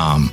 um,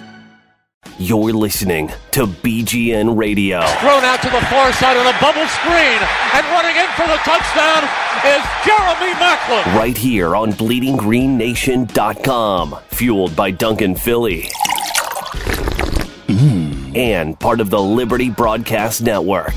You're listening to BGN Radio. Thrown out to the far side of the bubble screen, and running in for the touchdown is Jeremy Maclin. Right here on BleedingGreenNation.com. Fueled by Duncan Philly. Mm. And part of the Liberty Broadcast Network.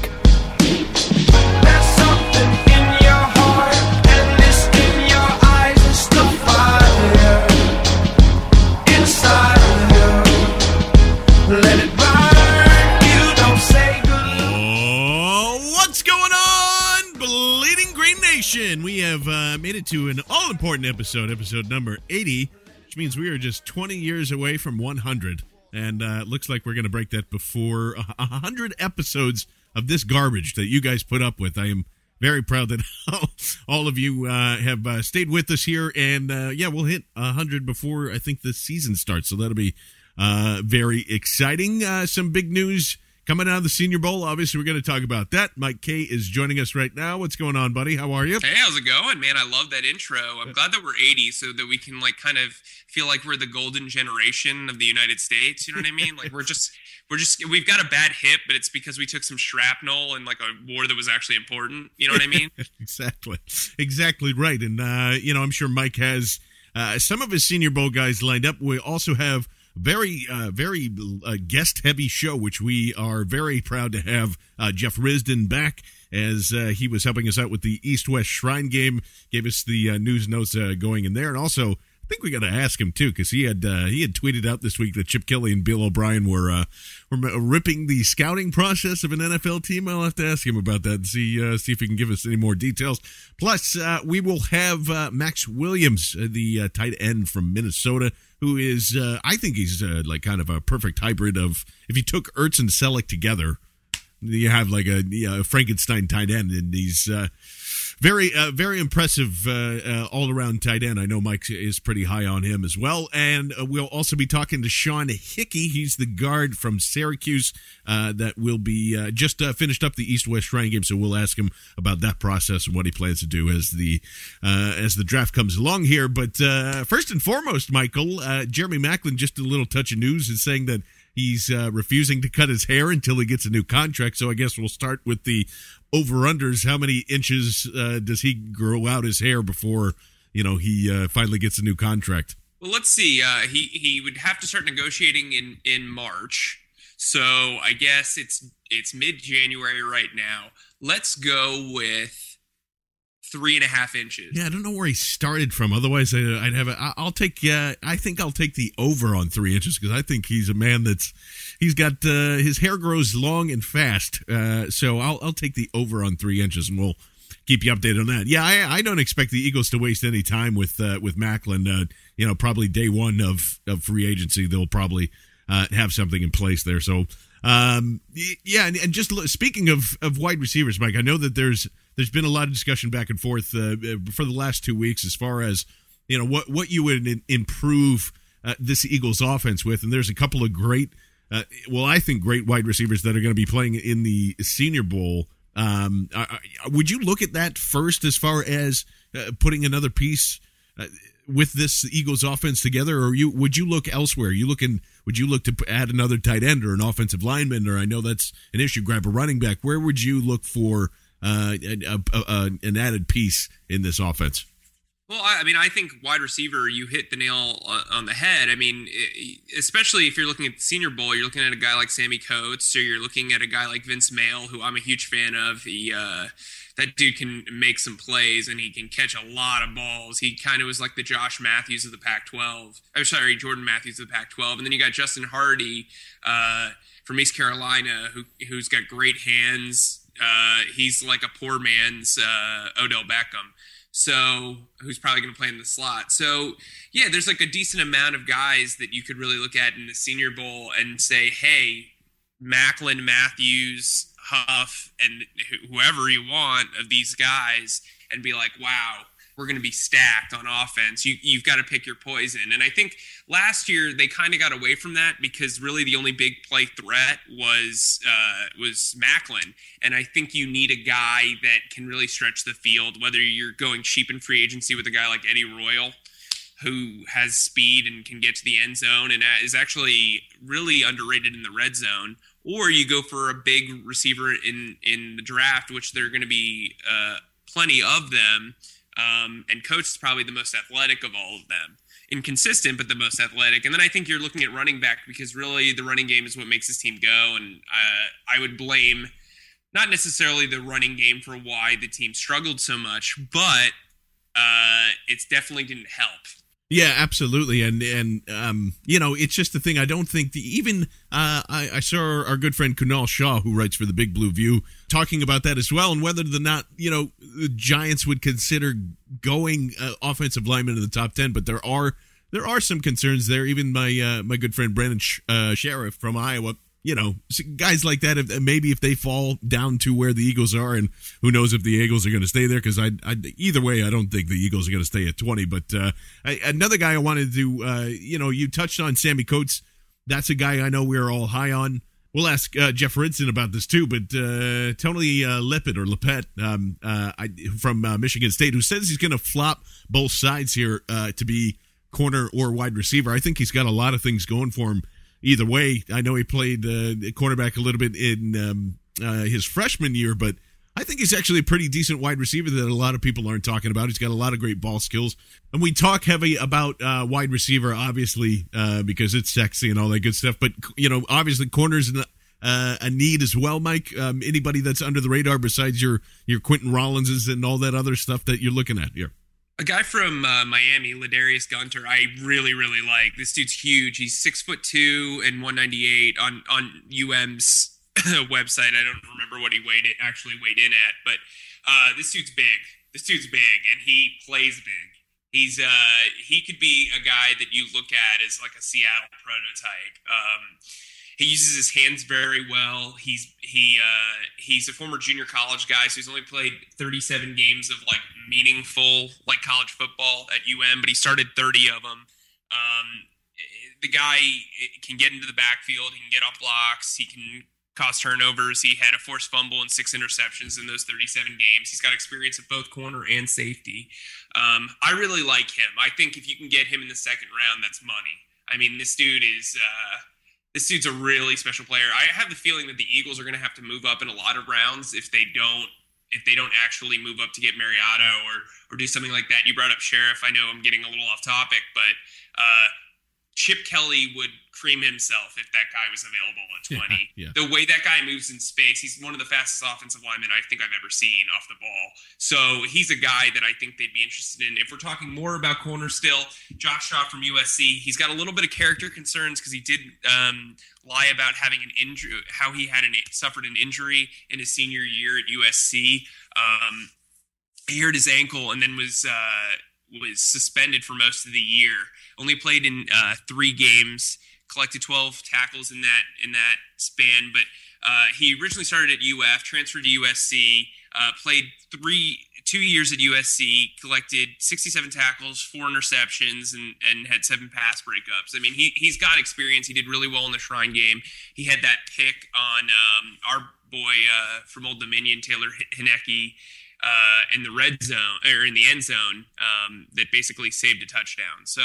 We have uh, made it to an all important episode, episode number 80, which means we are just 20 years away from 100. And uh, it looks like we're going to break that before 100 episodes of this garbage that you guys put up with. I am very proud that all of you uh, have uh, stayed with us here. And uh, yeah, we'll hit 100 before I think the season starts. So that'll be uh, very exciting. some big news Coming out of the Senior Bowl, obviously, we're going to talk about that. Mike K is joining us right now. What's going on, buddy? How are you? Hey, how's it going, man? I love that intro. I'm glad that we're 80 so that we can, like, kind of feel like we're the golden generation of the United States. You know what I mean? like, we're just, we're just, we've got a bad hip, but it's because we took some shrapnel in, like, a war that was actually important. You know what I mean? exactly. Exactly right. And, uh, you know, I'm sure Mike has uh, some of his Senior Bowl guys lined up. We also have very uh, very uh, guest heavy show, which we are very proud to have uh, Jeff Risdon back as uh, he was helping us out with the East West Shrine game, gave us the uh, news notes uh, going in there, and also think we got to ask him too because he had uh, he had tweeted out this week that Chip Kelly and Bill O'Brien were uh, were ripping the scouting process of an NFL team. I'll have to ask him about that and see uh, see if he can give us any more details. Plus, uh, we will have uh, Maxx Williams, uh, the tight end from Minnesota, who is I think he's like kind of a perfect hybrid of if you took Ertz and Celek together, you have like a, you know, Frankenstein tight end, and he's very, uh, very impressive uh, uh, all around tight end. I know Mike is pretty high on him as well. And uh, we'll also be talking to Sean Hickey. He's the guard from Syracuse uh, that will be just finished up the East West Shrine game. So we'll ask him about that process and what he plans to do as the as the draft comes along here. But first and foremost, Michael, Jeremy Maclin, just a little touch of news is saying that He's uh, refusing to cut his hair until he gets a new contract. So I guess we'll start with the over unders. How many inches uh, does he grow out his hair before you know he uh, finally gets a new contract? Well, let's see. Uh, he he would have to start negotiating in in March. So I guess it's it's mid January right now. Let's go with three and a half inches. Yeah, I don't know where he started from. Otherwise, I'd have. A, I'll take. Uh, I think I'll take the over on three inches because I think he's a man that's. He's got uh, his hair grows long and fast. Uh, so I'll I'll take the over on three inches, and we'll keep you updated on that. Yeah, I, I don't expect the Eagles to waste any time with uh, with Maclin. Uh, you know, probably day one of of free agency, they'll probably uh, have something in place there. So. Um, yeah, and, and just speaking of, of wide receivers, Mike, I know that there's there's been a lot of discussion back and forth uh, for the last two weeks as far as you know what what you would improve uh, this Eagles offense with, and there's a couple of great, uh, well, I think great wide receivers that are going to be playing in the Senior Bowl. Um, would you look at that first as far as uh, putting another piece? Uh, with this Eagles offense together, or you would you look elsewhere? You looking? Would you look to add another tight end or an offensive lineman? Or I know that's an issue. Grab a running back. Where would you look for uh, a, a, a, an added piece in this offense? Well, I, mean, I think wide receiver, you hit the nail on the head. I mean, especially if you're looking at the Senior Bowl, you're looking at a guy like Sammy Coates, or you're looking at a guy like Vince Mayle, who I'm a huge fan of. He, uh, that dude can make some plays and he can catch a lot of balls. He kind of was like the Josh Matthews of the Pac-12. I'm sorry, Jordan Matthews of the Pac-12. And then you got Justin Hardy uh, from East Carolina, who who's got great hands. Uh, he's like a poor man's uh, Odell Beckham. So who's probably going to play in the slot? So yeah, there's like a decent amount of guys that you could really look at in the Senior Bowl and say, hey, Maclin, Matthews, Huff, and whoever you want of these guys, and be like, wow, we're going to be stacked on offense. You, you've got to pick your poison. And I think last year they kind of got away from that because really the only big play threat was uh, was Maclin. And I think you need a guy that can really stretch the field. Whether you're going cheap in free agency with a guy like Eddie Royal, who has speed and can get to the end zone and is actually really underrated in the red zone, or you go for a big receiver in in the draft, which there are going to be uh, plenty of them. Um, and Coates is probably the most athletic of all of them. Inconsistent, but the most athletic. And then I think you're looking at running back because really the running game is what makes this team go. And uh, I would blame not necessarily the running game for why the team struggled so much, but uh, it's definitely didn't help. Yeah, absolutely, and and um, you know, it's just the thing. I don't think the even uh, I, I saw our, good friend Kunal Shah, who writes for the Big Blue View, talking about that as well, and whether or not you know the Giants would consider going uh, offensive lineman in the top ten. But there are there are some concerns there. Even my uh, my good friend Brandon Sh- uh, Scherff from Iowa you know, guys like that, if, maybe if they fall down to where the Eagles are, and who knows if the Eagles are going to stay there, because I, I, either way, I don't think the Eagles are going to stay at 20. But uh, I, another guy I wanted to, uh, you know, you touched on Sammy Coates. That's a guy I know we're all high on. We'll ask uh, Jeff Risdon about this too, but uh, Tony uh, or Lippett um, uh, I, from uh, Michigan State, who says he's going to flop both sides here uh, to be corner or wide receiver. I think he's got a lot of things going for him either way, I know he played cornerback a little bit in um, his freshman year, but I think he's actually a pretty decent wide receiver that a lot of people aren't talking about. He's got a lot of great ball skills. And we talk heavy about uh, wide receiver, obviously, uh, because it's sexy and all that good stuff. But, you know, obviously, corners uh, a need as well, Mike. Um, anybody that's under the radar besides your, your Quinten Rollinses and all that other stuff that you're looking at here? a guy from uh, Miami, Ladarius Gunter, I really really like. This dude's huge. He's six foot two and one ninety eight on on UM's website. I don't remember what he weighed it actually weighed in at, but uh, this dude's big. This dude's big, and he plays big. He's uh he could be a guy that you look at as like a Seattle prototype. Um, he uses his hands very well. He's he uh, he's a former junior college guy, so he's only played 37 games of like meaningful like college football at UM, but he started 30 of them. Um, the guy can get into the backfield. He can get off blocks. He can cause turnovers. He had a forced fumble and six interceptions in those 37 games. He's got experience at both corner and safety. Um, I really like him. I think if you can get him in the second round, that's money. I mean, this dude is. Uh, this dude's a really special player. I have the feeling that the Eagles are going to have to move up in a lot of rounds if they don't if they don't actually move up to get Mariota or or do something like that. You brought up Scherff. I know I'm getting a little off topic, but uh, Chip Kelly would cream himself if that guy was available at 20. Yeah, yeah. The way that guy moves in space, he's one of the fastest offensive linemen I think I've ever seen off the ball. So he's a guy that I think they'd be interested in. If we're talking more about corner still, Josh Shaw from USC, he's got a little bit of character concerns because he did um, lie about having an injury, how he had an, suffered an injury in his senior year at USC. Um, he hurt his ankle and then was uh, was suspended for most of the year. Only played in uh, three games, collected 12 tackles in that in that span. But uh, he originally started at UF, transferred to USC, uh, played three two years at USC, collected 67 tackles, four interceptions, and, and had seven pass breakups. I mean, he, he's got experience. He did really well in the Shrine game. He had that pick on um, our boy uh, from Old Dominion, Taylor Heinicke, uh, in the red zone or in the end zone um, that basically saved a touchdown. So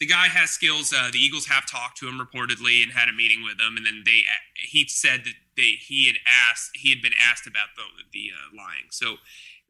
the guy has skills. Uh, the Eagles have talked to him reportedly and had a meeting with him, and then they he said that they he had asked he had been asked about the the uh, lying. So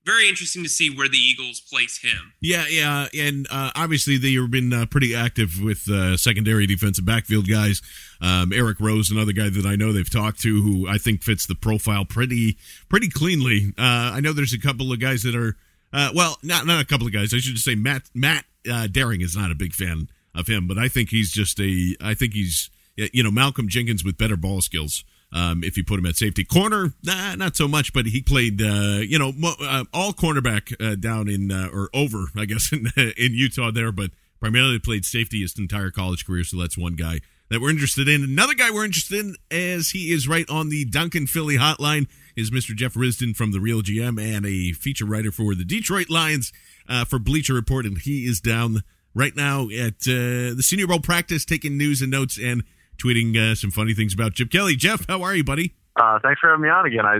very interesting to see where the Eagles place him. Yeah, yeah, and uh, obviously they've been uh, pretty active with uh, secondary defensive backfield guys. Um, Eric Rowe, another guy that I know they've talked to, who I think fits the profile pretty pretty cleanly. Uh, I know there's a couple of guys that are uh, well, not not a couple of guys. I should just say Matt Matt uh, Daring is not a big fan of him, but I think he's just a. I think he's you know Malcolm Jenkins with better ball skills. Um, if you put him at safety corner, nah, not so much, but he played, uh, you know, mo- uh, all cornerback uh, down in uh, or over, I guess, in, in Utah there, but primarily played safety his entire college career. So that's one guy that we're interested in. Another guy we're interested in, as he is right on the Duncan Philly hotline, is Mr. Jeff Risdon from the Real GM and a feature writer for the Detroit Lions uh, for Bleacher Report, and he is down right now at uh, the Senior Bowl practice, taking news and notes and tweeting uh, some funny things about Chip Kelly. Jeff, how are you, buddy? Uh, thanks for having me on again. I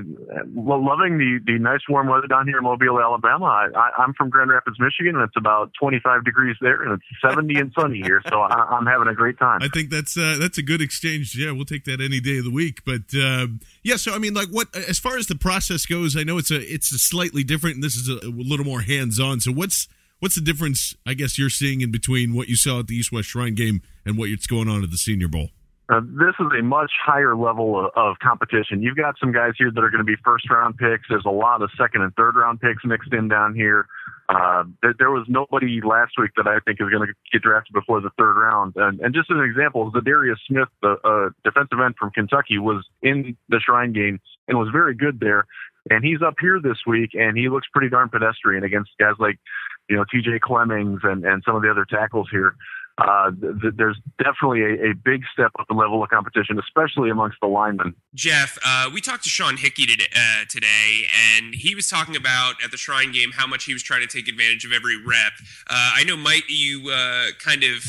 loving the, the nice warm weather down here in Mobile, Alabama. I, I, am from Grand Rapids, Michigan, and it's about 25 degrees there, and it's 70 and sunny here. So I, am having a great time. I think that's uh, that's a good exchange. Yeah, we'll take that any day of the week. But uh, yeah, so I mean, like, what as far as the process goes, I know it's a it's a slightly different, and this is a, a little more hands on. So what's what's the difference? I guess you're seeing in between what you saw at the East West Shrine game and what's going on at the Senior Bowl. Uh, this is a much higher level of, of, competition. You've got some guys here that are going to be first round picks. There's a lot of second and third round picks mixed in down here. Uh, there, there, was nobody last week that I think is going to get drafted before the third round. And, and just as an example, Za'Darius Smith, the uh, defensive end from Kentucky, was in the Shrine game and was very good there. And he's up here this week, and he looks pretty darn pedestrian against guys like, you know, T.J. Clemmings and, and some of the other tackles here uh, th- there's definitely a, a, big step up in level of competition, especially amongst the linemen. Jeff, uh, we talked to Sean Hickey today, uh, today, and he was talking about at the Shrine game how much he was trying to take advantage of every rep. Uh, I know, Mike, you uh, kind of.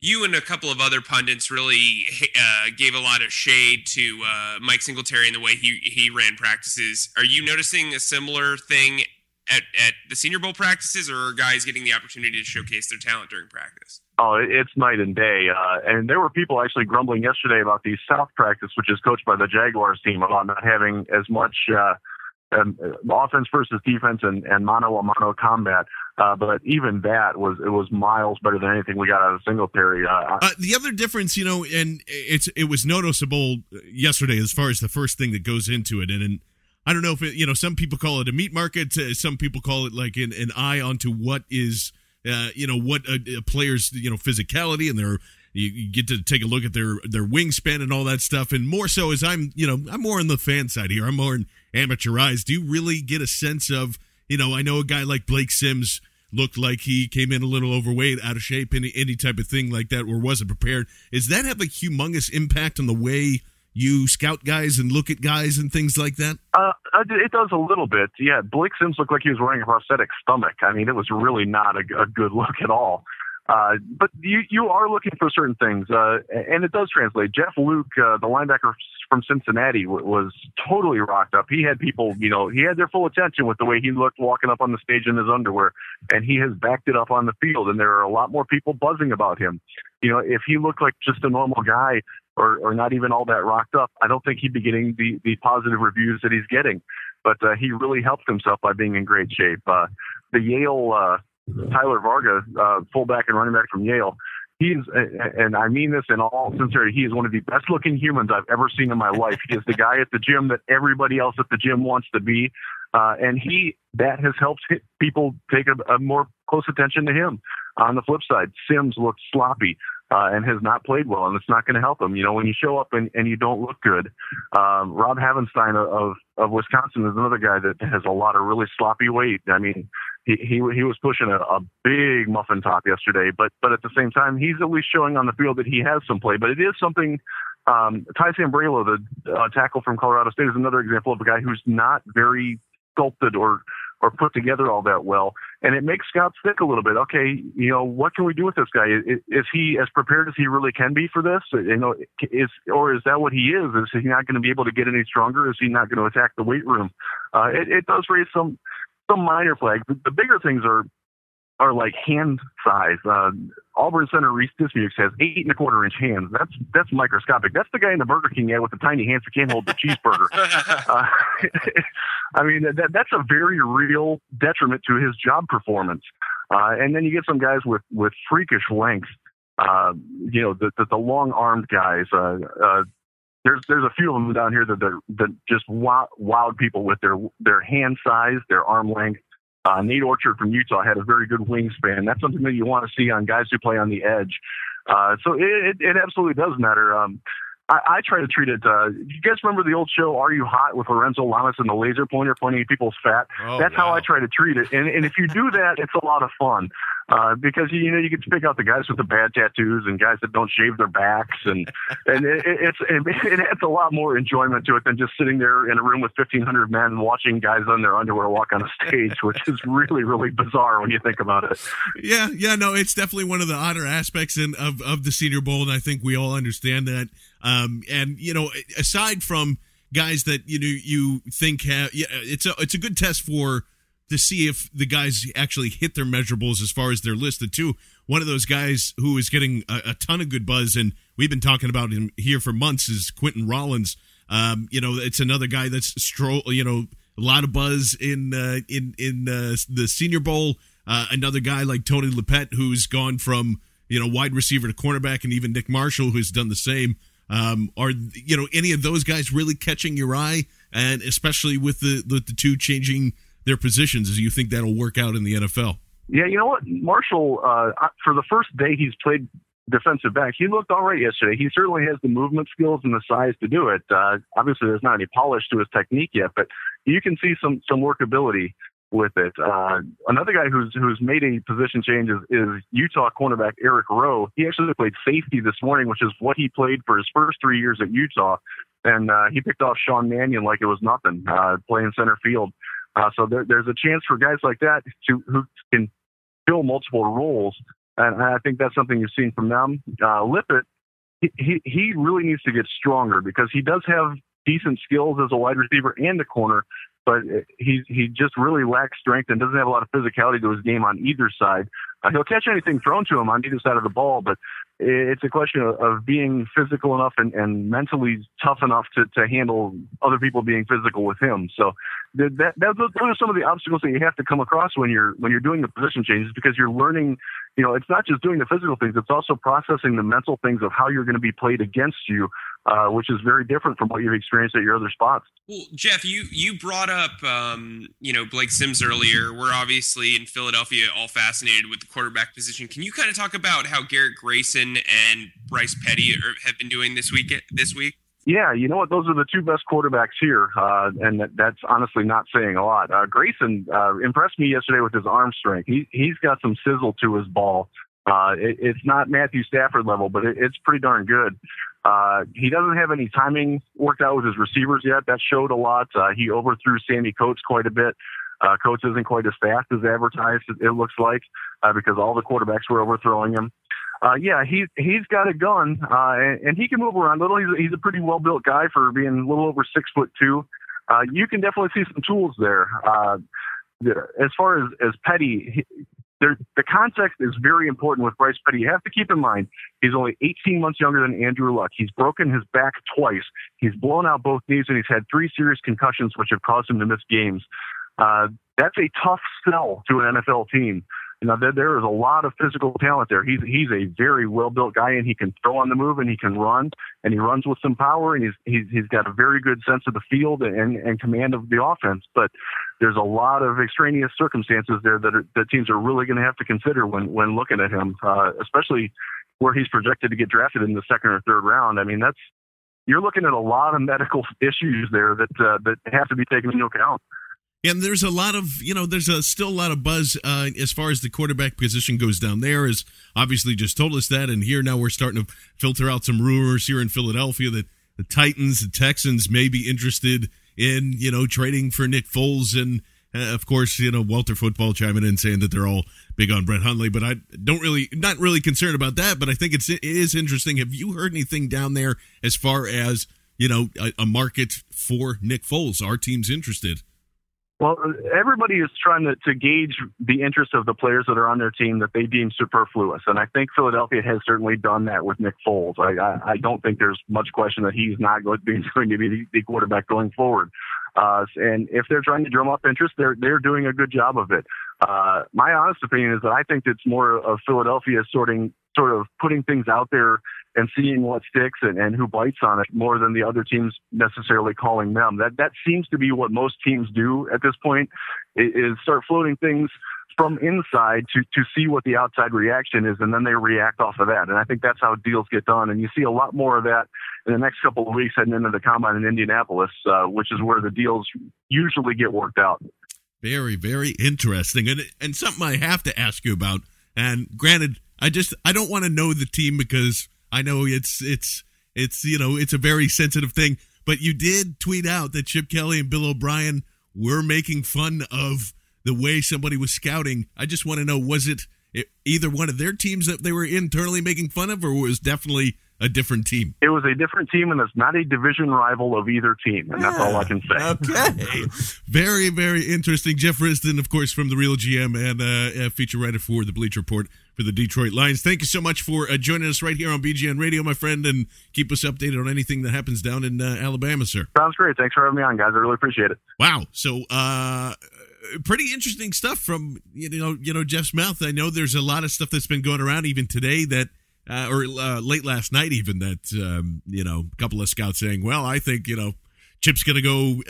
You and a couple of other pundits really uh, gave a lot of shade to Mike Singletary and the way he, he ran practices. Are you noticing a similar thing at, at the Senior Bowl practices, or are guys getting the opportunity to showcase their talent during practice? Oh, it's night and day. Uh, and there were people actually grumbling yesterday about the South practice, which is coached by the Jaguars team, about not having as much uh, um, offense versus defense and, and mano a mano combat. Uh, but even that was it was miles better than anything we got out of Singletary. Uh, uh, the other difference, you know, and it's it was noticeable yesterday as far as the first thing that goes into it, and, and I don't know if it, you know, some people call it a meat market, uh, some people call it like an, an eye onto what is uh, you know what a, a, player's you know physicality and their you, you, get to take a look at their their wingspan and all that stuff. And more so as i'm you know i'm more on the fan side here. I'm more in amateur eyes do you really get a sense of you know i know a guy like blake sims looked like he came in a little overweight out of shape any any type of thing like that or wasn't prepared. Does that have a humongous impact on the way you scout guys and look at guys and things like that? Uh, it does a little bit. Yeah, Blake Sims looked like he was wearing a prosthetic stomach. I mean, it was really not a, a good look at all. Uh, but you you are looking for certain things, uh, and it does translate. Jeff Luc, uh, the linebacker from Cincinnati, w- was totally rocked up. He had people, you know, he had their full attention with the way he looked walking up on the stage in his underwear, and he has backed it up on the field. And there are a lot more people buzzing about him. You know, if he looked like just a normal guy, or, or not even all that rocked up, I don't think he'd be getting the, the positive reviews that he's getting. But uh, he really helped himself by being in great shape. Uh, the Yale uh, Tyler Varga, uh, fullback and running back from Yale, he is, and I mean this in all sincerity, he is one of the best looking humans I've ever seen in my life. He is the guy at the gym that everybody else at the gym wants to be. Uh, and he, that has helped people take a, a more close attention to him. On the flip side, Sims looked sloppy uh, and has not played well, and it's not going to help him. You know, when you show up and, and you don't look good, um, Rob Havenstein of of Wisconsin is another guy that has a lot of really sloppy weight. I mean, he he, he was pushing a, a big muffin top yesterday, but but at the same time, he's at least showing on the field that he has some play. But it is something. Um, Ty Sambrailo, the uh, tackle from Colorado State, is another example of a guy who's not very sculpted or or put together all that well. And it makes scouts think a little bit. Okay, you know, what can we do with this guy? Is, is he as prepared as he really can be for this? You know, is or is that what he is? Is he not going to be able to get any stronger? Is he not going to attack the weight room? Uh, it, it does raise some some minor flags. The, the bigger things are are like hand size. Uh, Auburn center Reese Dismukes has eight and a quarter inch hands. That's that's microscopic. That's the guy in the Burger King ad with the tiny hands who can't hold the cheeseburger. uh, I mean, that, that's a very real detriment to his job performance. Uh, and then you get some guys with, with freakish length. Uh, you know, the, the, the long armed guys. Uh, uh, there's there's a few of them down here that that, that just wowed people with their their hand size, their arm length. Uh, Nate Orchard from Utah had a very good wingspan. That's something that you want to see on guys who play on the edge. Uh, so it, it, it absolutely does matter. Um, I, I try to treat it. Uh, you guys remember the old show "Are You Hot" with Lorenzo Lamas and the laser pointer pointing at people's fat? Oh, That's wow. how I try to treat it. And, and if you do that, it's a lot of fun uh, because you know you get to pick out the guys with the bad tattoos and guys that don't shave their backs, and and it, it- it's it, it adds a lot more enjoyment to it than just sitting there in a room with fifteen hundred men watching guys on their underwear walk on a stage, which is really really bizarre when you think about it. Yeah, yeah, no, it's definitely one of the odder aspects in, of of the Senior Bowl, and I think we all understand that. Um, and you know, aside from guys that you know you think have, yeah, it's a it's a good test for to see if the guys actually hit their measurables as far as they're listed too. One of those guys who is getting a, a ton of good buzz, and we've been talking about him here for months, is Quinten Rollins. Um, you know, it's another guy that's stroll, you know, a lot of buzz in uh, in in uh, the Senior Bowl. Uh, another guy like Tony Lippett, who's gone from you know wide receiver to cornerback, and even Nick Marshall, who's done the same. Um, are you know any of those guys really catching your eye, and especially with the the, the two changing their positions? as you think that'll work out in the NFL? Yeah, you know what, Marshall. Uh, for the first day he's played defensive back, he looked all right yesterday. He certainly has the movement skills and the size to do it. Uh, obviously, there's not any polish to his technique yet, but you can see some some workability with it. Uh, another guy who's who's made a position change is, is Utah cornerback Eric Rowe. He actually played safety this morning, which is what he played for his first three years at Utah, and uh, he picked off Sean Mannion like it was nothing, uh, playing center field. Uh, so there, there's a chance for guys like that to who can fill multiple roles, and I think that's something you've seen from them. Uh, Lippett, he, he he really needs to get stronger because he does have decent skills as a wide receiver and a corner, but he he just really lacks strength and doesn't have a lot of physicality to his game on either side. Uh, he'll catch anything thrown to him on either side of the ball, but it's a question of, of being physical enough and, and mentally tough enough to, to handle other people being physical with him. So that, that, those are some of the obstacles that you have to come across when you're when you're doing the position changes because you're learning. You know, it's not just doing the physical things; it's also processing the mental things of how you're going to be played against you, uh, which is very different from what you've experienced at your other spots. Well, Jeff, you you brought up um, you know Blake Sims earlier. We're obviously in Philadelphia all fascinated with the quarterback position. Can you kind of talk about how Garrett Grayson and Bryce Petty are, have been doing this week? This week? Yeah, you know what? Those are the two best quarterbacks here, uh, and that, that's honestly not saying a lot. Uh, Grayson uh, impressed me yesterday with his arm strength. He he's got some sizzle to his ball. Uh, it, it's not Matthew Stafford level, but it, it's pretty darn good. Uh, he doesn't have any timing worked out with his receivers yet. That showed a lot. Uh, he overthrew Sammy Coates quite a bit. Uh, Coates isn't quite as fast as advertised. It, it looks like uh, because all the quarterbacks were overthrowing him. Uh, yeah, he he's got a gun, uh, and, and he can move around a little. He's, he's a pretty well built guy for being a little over six foot two. Uh, you can definitely see some tools there. Uh, as far as as Petty, he, there, the context is very important with Bryce Petty. You have to keep in mind he's only 18 months younger than Andrew Luck. He's broken his back twice. He's blown out both knees, and he's had three serious concussions, which have caused him to miss games. Uh, that's a tough sell to an NFL team. You know, there, there is a lot of physical talent there. He's he's a very well built guy, and he can throw on the move, and he can run, and he runs with some power, and he's he's he's got a very good sense of the field and and command of the offense. But there's a lot of extraneous circumstances there that are, that teams are really going to have to consider when when looking at him, uh, especially where he's projected to get drafted in the second or third round. I mean, that's you're looking at a lot of medical issues there that uh, that have to be taken into account. And there's a lot of, you know, there's a, still a lot of buzz uh, as far as the quarterback position goes down there. Is obviously just told us that, and here now we're starting to filter out some rumors here in Philadelphia that the Titans, the Texans may be interested in, you know, trading for Nick Foles, and uh, of course, you know, Walter Football chiming in saying that they're all big on Brett Hundley, but I don't really, not really concerned about that. But I think it's it is interesting. Have you heard anything down there as far as you know a, a market for Nick Foles? Our team's interested. Well, everybody is trying to, to gauge the interest of the players that are on their team that they deem superfluous, and I think Philadelphia has certainly done that with Nick Foles. I, I, I don't think there's much question that he's not going to be, going to be the, the quarterback going forward. Uh, and if they're trying to drum up interest, they're they're doing a good job of it. Uh, my honest opinion is that I think it's more of Philadelphia sorting, sort of putting things out there and seeing what sticks and, and who bites on it more than the other teams necessarily calling them. That that seems to be what most teams do at this point is start floating things from inside to to see what the outside reaction is, and then they react off of that. And I think that's how deals get done. And you see a lot more of that in the next couple of weeks heading into the combine in Indianapolis, uh, which is where the deals usually get worked out. Very, very interesting, and and something I have to ask you about. And granted, I just I don't want to know the team because I know it's it's it's you know it's a very sensitive thing. But you did tweet out that Chip Kelly and Bill O'Brien were making fun of the way somebody was scouting. I just want to know was it either one of their teams that they were internally making fun of, or was definitely a different team? It was a different team, and it's not a division rival of either team, and that's all I can say. Okay. very, very interesting. Jeff Risdon, of course, from the Real GM and uh, a feature writer for the Bleach Report for the Detroit Lions. Thank you so much for uh, joining us right here on BGN Radio, my friend, and keep us updated on anything that happens down in uh, Alabama, sir. Sounds great. Thanks for having me on, guys. I really appreciate it. Wow. So, uh, pretty interesting stuff from you know you know Jeff's mouth. I know there's a lot of stuff that's been going around even today that uh, or uh, late last night even that um, you know a couple of scouts saying, well, I think you know Chip's going to go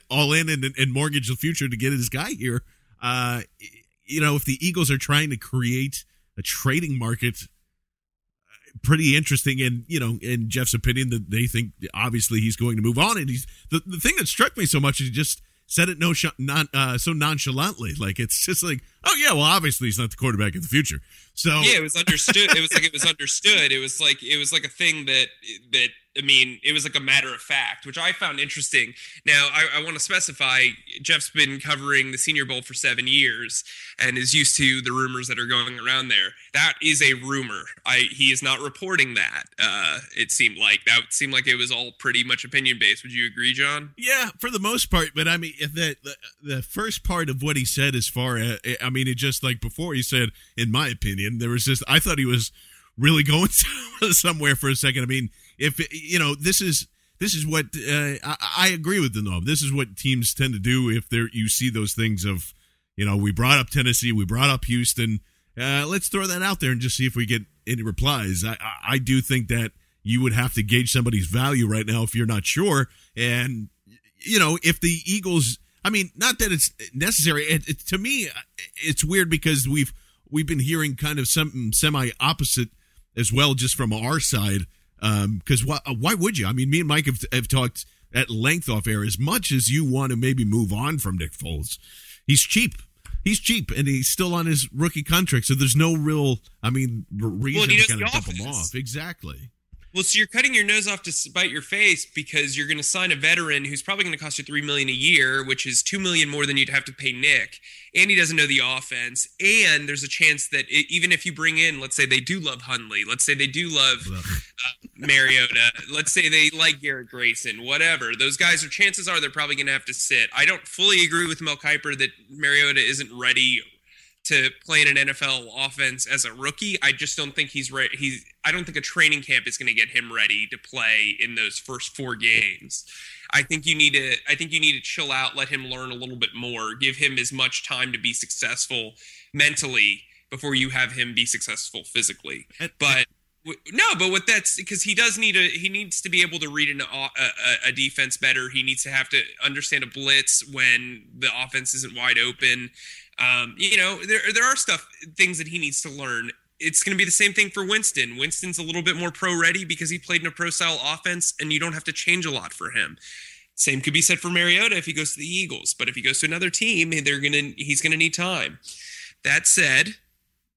all in and, and, mortgage the future to get his guy here. Uh, you know, if the Eagles are trying to create a trading market, pretty interesting. And you know, in Jeff's opinion, that they think obviously he's going to move on. And he's the the thing that struck me so much is he just said it no non, uh, so nonchalantly. Like it's just like, oh yeah, well obviously he's not the quarterback of the future. So yeah, it was understood. it was like it was understood. It was like it was like a thing that that I mean, it was like a matter of fact, which I found interesting. Now, I, I want to specify Jeff's been covering the Senior Bowl for seven years and is used to the rumors that are going around there. That is a rumor. I he is not reporting that. Uh, it seemed like that seemed like it was all pretty much opinion based. Would you agree, John? Yeah, for the most part. But I mean, the the, the first part of what he said, as far as I mean, it just like before he said, in my opinion, there was just I thought he was really going somewhere for a second. I mean if you know this is this is what uh, I, I, agree with the no. This is what teams tend to do if they you see those things of you know we brought up Tennessee, we brought up Houston. Uh, let's throw that out there and just see if we get any replies. I, I do think that you would have to gauge somebody's value right now if you're not sure. And you know if the Eagles, I mean, not that it's necessary. It, it, to me, it's weird because we've we've been hearing kind of some semi opposite as well, just from our side because um, why, why would you? I mean, me and Mike have, have talked at length off air. As much as you want to maybe move on from Nick Foles, he's cheap. He's cheap, and he's still on his rookie contract. So there's no real, I mean, reason well, to kind of dump him off. Exactly. Well, so you're cutting your nose off to spite your face because you're going to sign a veteran who's probably going to cost you three million a year, which is two million more than you'd have to pay Nick. And he doesn't know the offense. And there's a chance that it, even if you bring in, let's say they do love Hundley, let's say they do love uh, Mariota, let's say they like Garrett Grayson, whatever. Those guys are chances are they're probably going to have to sit. I don't fully agree with Mel Kiper that Mariota isn't ready to play in an NFL offense as a rookie. I just don't think he's ready. He's I don't think a training camp is going to get him ready to play in those first four games. I think you need to I think you need to chill out, let him learn a little bit more, give him as much time to be successful mentally before you have him be successful physically. But no, but what that's because he does need a he needs to be able to read an, uh, a, a, a, defense better. He needs to have to understand a blitz when the offense isn't wide open. Um, you know, there there are stuff things that he needs to learn. It's going to be the same thing for Winston. Winston's a little bit more pro ready because he played in a pro style offense, and you don't have to change a lot for him. Same could be said for Mariota if he goes to the Eagles, but if he goes to another team, they're gonna he's gonna need time. That said,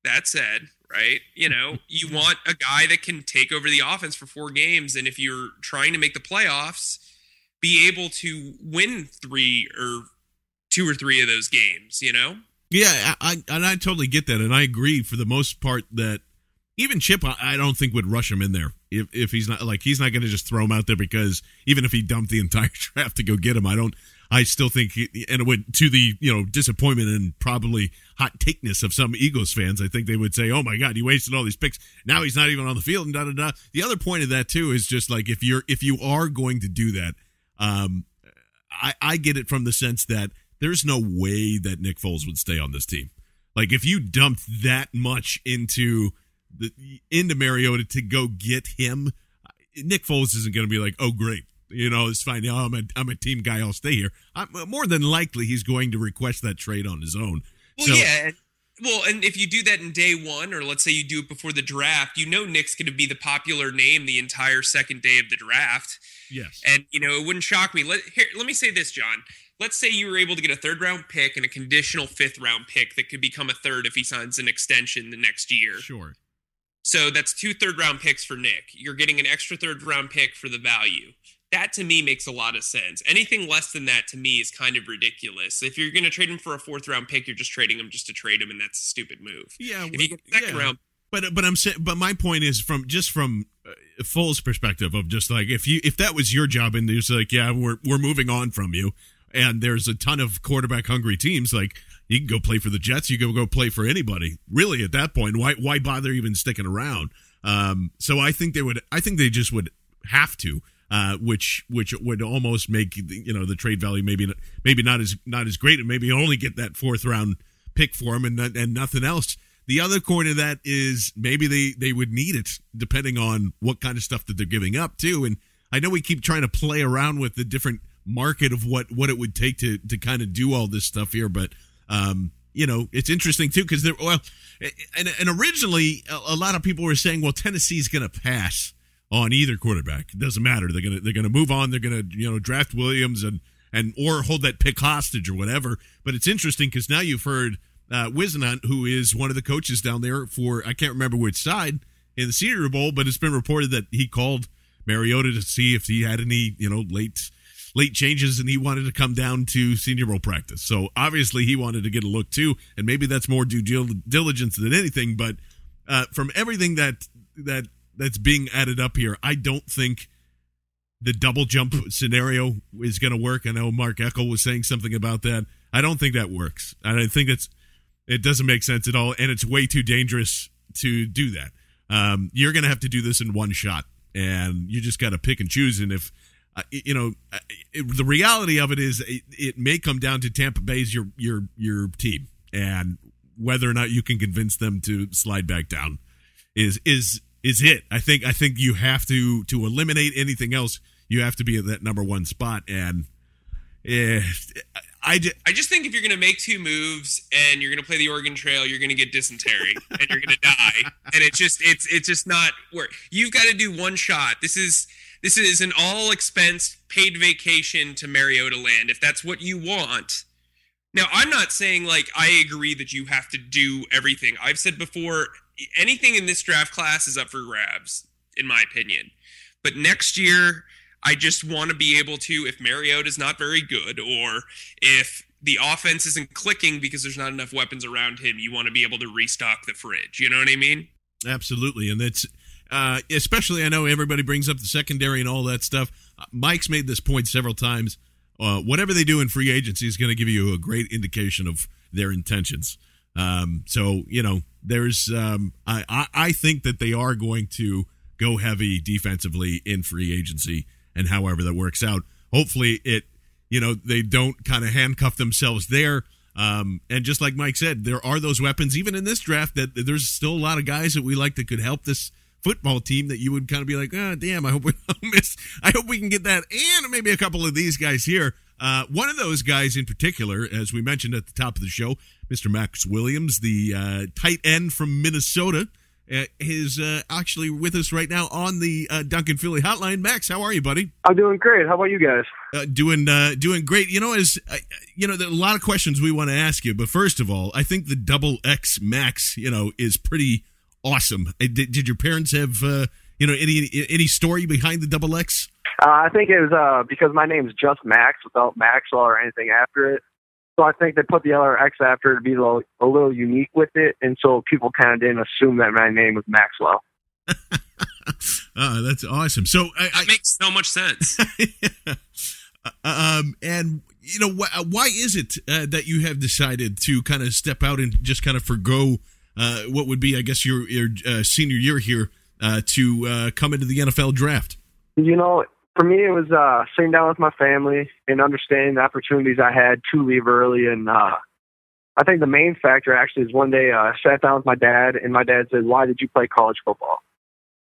that said, right? You know, you want a guy that can take over the offense for four games, and if you're trying to make the playoffs, be able to win three or two or three of those games. You know. Yeah, I, I, and I totally get that, and I agree for the most part that even Chip, I don't think would rush him in there if if he's not like he's not going to just throw him out there because even if he dumped the entire draft to go get him, I don't. I still think, and it went to the you know disappointment and probably hot takeness of some Eagles fans. I think they would say, "Oh my God, he wasted all these picks. Now he's not even on the field." And da da da. The other point of that too is just like if you're if you are going to do that, um, I, I get it from the sense that there's no way that Nick Foles would stay on this team. Like if you dumped that much into the into Mariota to go get him, Nick Foles isn't going to be like, oh great, you know, it's fine. I'm a I'm a team guy. I'll stay here. I'm, uh, more than likely, he's going to request that trade on his own. Well, so, yeah. Well, and if you do that in day one, or let's say you do it before the draft, you know Nick's going to be the popular name the entire second day of the draft. Yes. And you know it wouldn't shock me. Let here, let me say this, John. Let's say you were able to get a third round pick and a conditional fifth round pick that could become a third if he signs an extension the next year. Sure. So that's two third round picks for Nick. You're getting an extra third round pick for the value that to me makes a lot of sense. Anything less than that to me is kind of ridiculous. If you're going to trade him for a fourth round pick, you're just trading him just to trade him, and that's a stupid move. Yeah, if you get second yeah. round. But but I'm saying, but my point is from just from uh, Foles' perspective of just like if you if that was your job and there's like yeah we're we're moving on from you and there's a ton of quarterback hungry teams like you can go play for the Jets you can go play for anybody really at that point why why bother even sticking around um so I think they would I think they just would have to uh, which which would almost make you know the trade value maybe maybe not as not as great, and maybe only get that fourth round pick for him and and nothing else. The other coin of that is maybe they they would need it depending on what kind of stuff that they're giving up too. And I know we keep trying to play around with the different market of what what it would take to to kind of do all this stuff here, but um, you know it's interesting too because they're well, and and originally a, a lot of people were saying, well, Tennessee's going to pass on either quarterback. It doesn't matter. They're gonna they're gonna move on. They're gonna you know draft Williams and and or hold that pick hostage or whatever. But it's interesting because now you've heard uh, Whisenhunt, who is one of the coaches down there for I can't remember which side in the Senior Bowl, but it's been reported that he called Mariota to see if he had any you know late late changes and he wanted to come down to Senior Bowl practice. So obviously he wanted to get a look too, and maybe that's more due diligence than anything. But uh, from everything that that that's being added up here. I don't think the double jump scenario is going to work. I know Mark Eckel was saying something about that. I don't think that works. I think it's it doesn't make sense at all, and it's way too dangerous to do that. Um, you're going to have to do this in one shot, and you just got to pick and choose. And if uh, you know, it, the reality of it is, it, it may come down to Tampa Bay's your your your team, and whether or not you can convince them to slide back down is is is it. I think I think you have to to eliminate anything else. You have to be at that number one spot, and eh, I just, I just think if you're going to make two moves and you're going to play the Oregon Trail, you're going to get dysentery and you're going to die, and it's just it's it's just not work. You've got to do one shot. This is this is an all expense paid vacation to Mariota land if that's what you want. Now, I'm not saying like I agree that you have to do everything. I've said before anything in this draft class is up for grabs, in my opinion. But next year, I just want to be able to, if Mariota is not very good, or if the offense isn't clicking because there's not enough weapons around him, you want to be able to restock the fridge. You know what I mean? Absolutely, and that's uh, especially. I know everybody brings up the secondary and all that stuff. Uh, Mike's made this point several times. Uh, whatever they do in free agency is going to give you a great indication of their intentions. Um, so you know, there's um, I, I I think that they are going to go heavy defensively in free agency, and however that works out, hopefully it you know they don't kind of handcuff themselves there. Um, and just like Mike said, there are those weapons even in this draft that there's still a lot of guys that we like that could help this football team that you would kind of be like, oh, damn, I hope we miss. I hope we can get that, and maybe a couple of these guys here. Uh, one of those guys in particular, as we mentioned at the top of the show, Mr. Maxx Williams, the uh, tight end from Minnesota, uh, is uh, actually with us right now on the uh, Duncan Philly hotline. Max, how are you, buddy? I'm doing great. How about you guys? Uh, doing uh, doing great. You know, as you know, there are a lot of questions we want to ask you, but first of all, I think the double X Max, you know, is pretty awesome. Did, did your parents have you know any any story behind the double X? I think it was because my name is just Max without Maxwell or anything after it. So I think they put the other X after to be a little, a little unique with it, and so people kind of didn't assume that my name was Maxwell. uh, that's awesome. So I, that makes so much sense. yeah. Uh, um, and you know wh- uh, why is it uh, that you have decided to kind of step out and just kind of forego uh, what would be, I guess, your your uh, senior year here to come into the NFL draft? You know, For me, it was uh, sitting down with my family and understanding the opportunities I had to leave early. And uh, I think the main factor actually is one day uh, I sat down with my dad, and my dad said, "Why did you play college football?"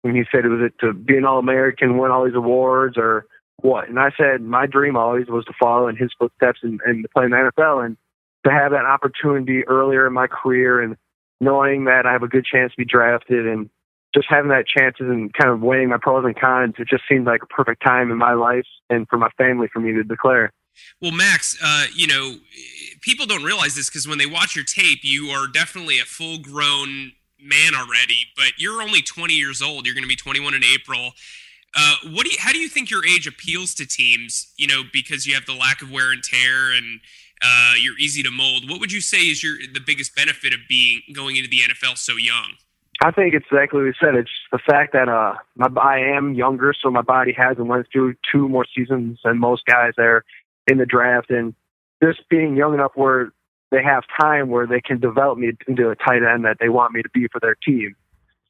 And he said, "Was it to be an All-American, win all these awards, or what?" And I said, "My dream always was to follow in his footsteps and, and to play in the NFL, and to have that opportunity earlier in my career, and knowing that I have a good chance to be drafted, and just having that chances and kind of weighing my pros and cons, it just seemed like a perfect time in my life and for my family for me to declare." Well, Maxx, uh, you know, people don't realize this because when they watch your tape, you are definitely a full grown man already, but you're only 20 years old. You're going to be 21 in April. Uh, what do you, how do you think your age appeals to teams? You know, because you have the lack of wear and tear, and uh, you're easy to mold. What would you say is your the biggest benefit of being going into the NFL so young? I think it's exactly what you said. It's the fact that uh, my, I am younger, so my body hasn't went through two more seasons than most guys there in the draft, and just being young enough where they have time where they can develop me into a tight end that they want me to be for their team.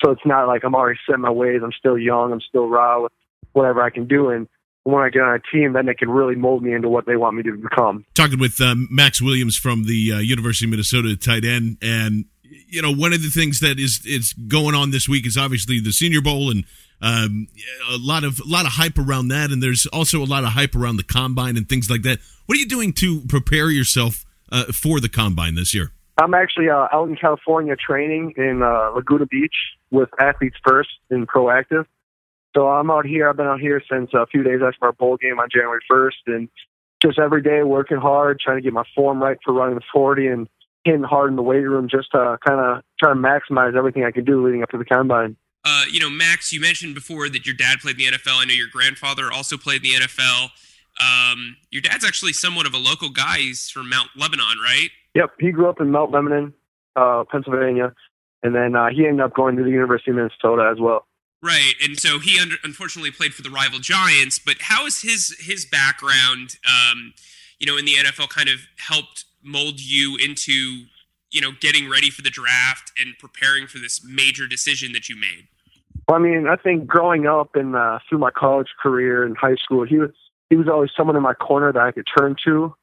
So it's not like I'm already set my ways. I'm still young. I'm still raw with whatever I can do. And when I get on a team, then they can really mold me into what they want me to become. Talking with um, Maxx Williams from the uh, University of Minnesota tight end, and you know one of the things that is is going on this week is obviously the Senior Bowl and um, a lot of a lot of hype around that, and there's also a lot of hype around the combine and things like that. What are you doing to prepare yourself uh, for the combine this year? I'm actually uh, out in California training in uh, Laguna Beach with Athletes First in Proactive. So I'm out here. I've been out here since a few days after our bowl game on January 1st, and just every day working hard, trying to get my form right for running the 40 and hitting hard in the weight room, just to kind of try to maximize everything I can do leading up to the combine. Uh, you know, Maxx, you mentioned before that your dad played in the NFL. I know your grandfather also played in the NFL. Um, your dad's actually somewhat of a local guy. He's from Mount Lebanon, right? Yep, he grew up in Mount Lebanon, uh, Pennsylvania, and then uh, he ended up going to the University of Minnesota as well. Right, and so he under, unfortunately played for the rival Giants. But how has his his background, um, you know, in the NFL, kind of helped mold you into, you know, getting ready for the draft and preparing for this major decision that you made? Well, I mean, I think growing up and uh, through my college career and high school, he was he was always someone in my corner that I could turn to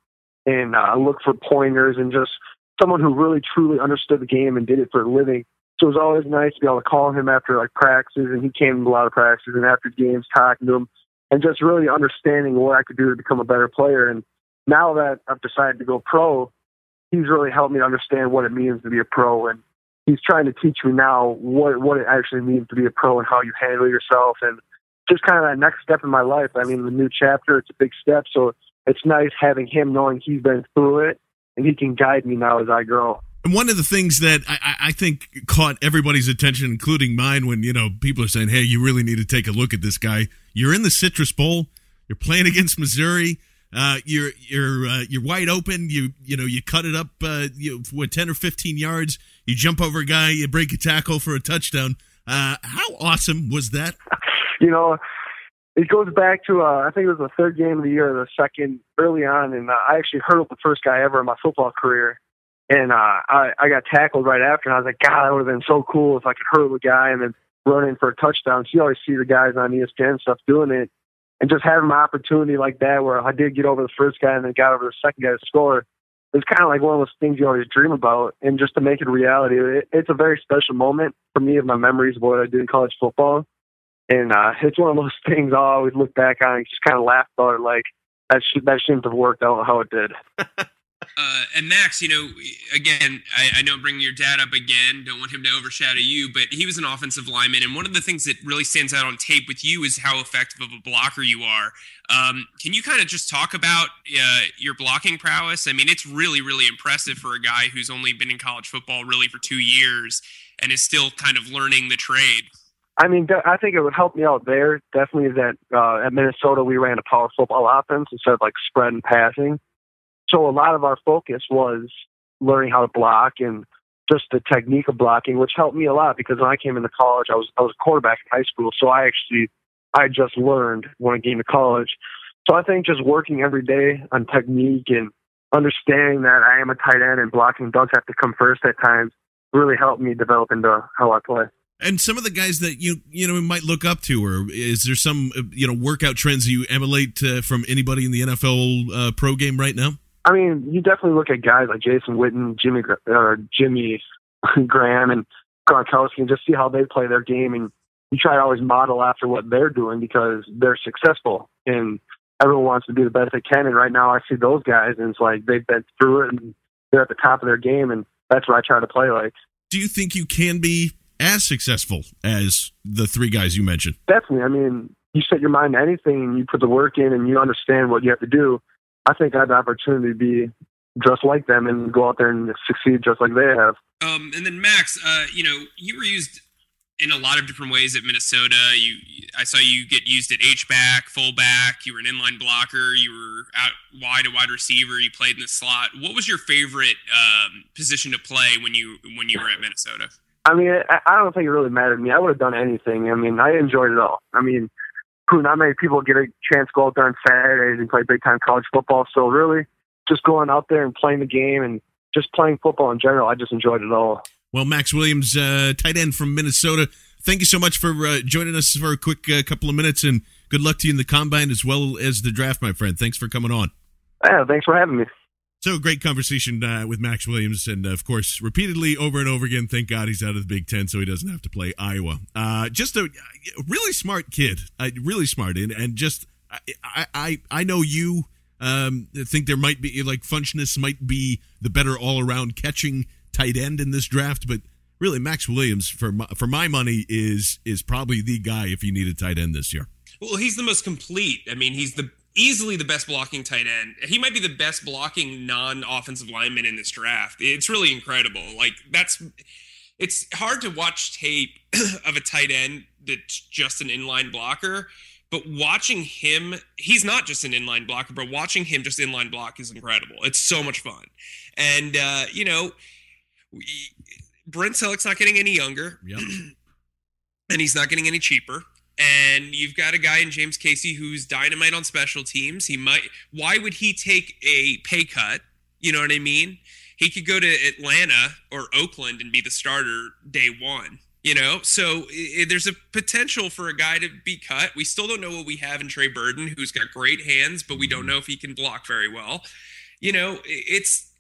and uh, look for pointers and just someone who really truly understood the game and did it for a living. So it was always nice to be able to call him after like practices, and he came to a lot of practices and after games, talking to him, and just really understanding what I could do to become a better player. And now that I've decided to go pro, he's really helped me understand what it means to be a pro, and he's trying to teach me now what what it actually means to be a pro and how you handle yourself and just kind of that next step in my life. I mean, the new chapter, it's a big step. So it's nice having him knowing he's been through it and he can guide me now as I grow. And one of the things that I, I, think caught everybody's attention, including mine, when you know people are saying, "Hey, you really need to take a look at this guy." You're in the Citrus Bowl. You're playing against Missouri. Uh, you're you're uh, you're wide open. You you know you cut it up. Uh, you ten or fifteen yards. You jump over a guy. You break a tackle for a touchdown. Uh, how awesome was that? you know, it goes back to uh, I think it was the third game of the year, or the second early on, and uh, I actually hurdled the first guy ever in my football career, and uh, I I got tackled right after, and I was like, God, that would have been so cool if I could hurdle a guy and then run in for a touchdown. So you always see the guys on ESPN stuff doing it, and just having my opportunity like that, where I did get over the first guy and then got over the second guy to score. It's kind of like one of those things you always dream about, and just to make it reality, it, it's a very special moment for me of my memories of what I did in college football and uh, it's one of those things I always look back on and just kind of laugh about it, like that should that shouldn't have worked out how it did. uh, and Maxx, you know, again, I, I know I'm bringing your dad up again. Don't want him to overshadow you, but he was an offensive lineman, and one of the things that really stands out on tape with you is how effective of a blocker you are. Um, can you kind of just talk about uh, your blocking prowess? I mean, it's really, really impressive for a guy who's only been in college football really for two years and is still kind of learning the trade. I mean, I think it would help me out there. Definitely that uh, at Minnesota we ran a power football offense instead of like spread and passing. So a lot of our focus was learning how to block and just the technique of blocking, which helped me a lot because when I came into college, I was I was a quarterback in high school, so I actually I just learned when I came to college. So I think just working every day on technique and understanding that I am a tight end and blocking does have to come first at times really helped me develop into how I play. And some of the guys that you you know might look up to, or is there some uh, you know workout trends you emulate uh, from anybody in the NFL uh, pro game right now? I mean, you definitely look at guys like Jason Witten, Jimmy or Jimmy Graham, and Gronkowski, and just see how they play their game, and you try to always model after what they're doing because they're successful, and everyone wants to be the best they can. And right now, I see those guys, and it's like they've been through it, and they're at the top of their game, and that's what I try to play like. Do you think you can be as successful as the three guys you mentioned? Definitely. I mean, you set your mind to anything and you put the work in and you understand what you have to do. I think I had the opportunity to be just like them and go out there and succeed just like they have. Um, and then Maxx, uh, you know, you were used in a lot of different ways at Minnesota. You, I saw you get used at H back, fullback. You were an inline blocker. You were out wide, a wide receiver. You played in the slot. What was your favorite um, position to play when you when you were at Minnesota? I mean, I, I don't think it really mattered to me. I would have done anything. I mean, I enjoyed it all. I mean, not many people get a chance to go out there on Saturdays and play big time college football. So really, just going out there and playing the game and just playing football in general, I just enjoyed it all. Well, Maxx Williams, uh, tight end from Minnesota, thank you so much for uh, joining us for a quick uh, couple of minutes, and good luck to you in the combine as well as the draft, my friend. Thanks for coming on. Yeah, thanks for having me. So great conversation uh, with Maxx Williams, and of course, repeatedly over and over again. Thank God he's out of the Big Ten, so he doesn't have to play Iowa. Uh, just a really smart kid, uh, really smart, and, and just I, I I know you um, think there might be like Funchess might be the better all around catching tight end in this draft, but really Maxx Williams for my, for my money is is probably the guy if you need a tight end this year. Well, he's the most complete. I mean, he's the easily the best blocking tight end. He might be the best blocking non-offensive lineman in this draft. It's really incredible. Like that's it's hard to watch tape of a tight end that's just an inline blocker, but watching him, he's not just an inline blocker, but watching him just inline block is incredible. It's so much fun. And uh, you know, we, Brent Celek's not getting any younger. Yep. and he's not getting any cheaper and you've got a guy in James Casey who's dynamite on special teams. He might. Why would he take a pay cut? You know what I mean? He could go to Atlanta or Oakland and be the starter day one. You know, so it, there's a potential for a guy to be cut. We still don't know what we have in Trey Burton, who's got great hands, but we don't mm-hmm. know if he can block very well. You know, it's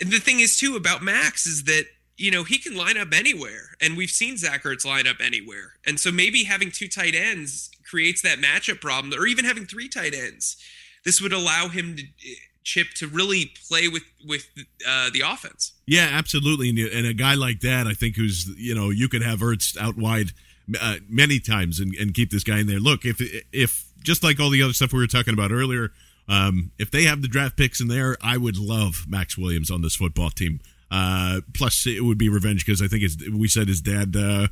the thing is too about Maxx is that you know, he can line up anywhere. And we've seen Zach Ertz line up anywhere. And so maybe having two tight ends creates that matchup problem, or even having three tight ends. This would allow him to chip to really play with with uh, the offense. Yeah, absolutely. And, and, a guy like that, I think, who's you know, you could have Ertz out wide uh, many times and, and keep this guy in there. Look, if if just like all the other stuff we were talking about earlier, um, if they have the draft picks in there, I would love Maxx Williams on this football team. Uh, plus, it would be revenge because I think his, we said his dad uh,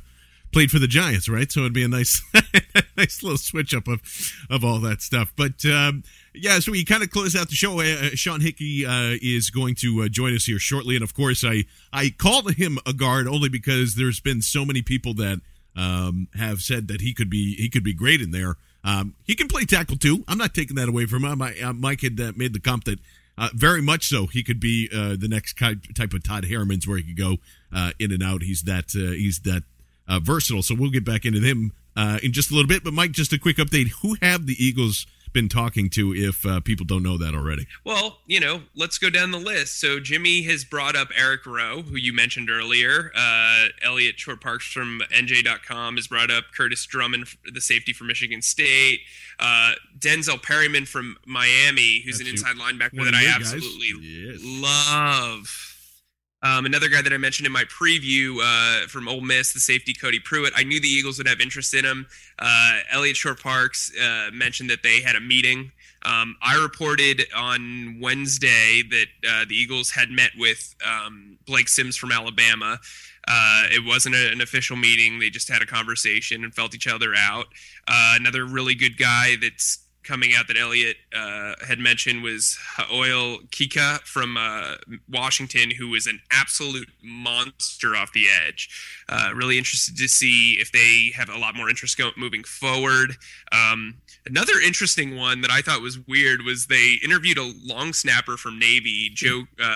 played for the Giants, right? So it'd be a nice, nice little switch up of of all that stuff. But um, yeah, so we kind of close out the show. Uh, Sean Hickey uh, is going to uh, join us here shortly, and of course, I I called him a guard only because there's been so many people that um, have said that he could be he could be great in there. Um, he can play tackle too. I'm not taking that away from him. I, uh, Mike had uh, made the comp that uh, very much so. He could be uh, the next type of Todd Herremans where he could go uh, in and out. He's that uh, he's that uh, versatile. So we'll get back into him uh, in just a little bit. But Mike, just a quick update: Who have the Eagles? Been talking to if uh, people don't know that already? Well, you know, let's go down the list. So Jimmy has brought up Eric Rowe, who you mentioned earlier. Uh, Eliot Shorr-Parks from NJ.com has brought up Curtis Drummond, the safety for Michigan State. Uh, Denzel Perryman from Miami, who's That's an inside linebacker that I absolutely yes. love. Um, another guy that I mentioned in my preview uh, from Ole Miss, the safety Cody Prewitt. I knew the Eagles would have interest in him. Uh, Eliot Shorr-Parks uh, mentioned that they had a meeting. Um, I reported on Wednesday that uh, the Eagles had met with um, Blake Sims from Alabama. Uh, it wasn't a, an official meeting; they just had a conversation and felt each other out. Uh, another really good guy that's coming out that Eliot uh, had mentioned was Hau'oli Kikaha from uh, Washington, who was an absolute monster off the edge. Uh, really interested to see if they have a lot more interest go- moving forward. Um, another interesting one that I thought was weird was they interviewed a long snapper from Navy, Joe uh,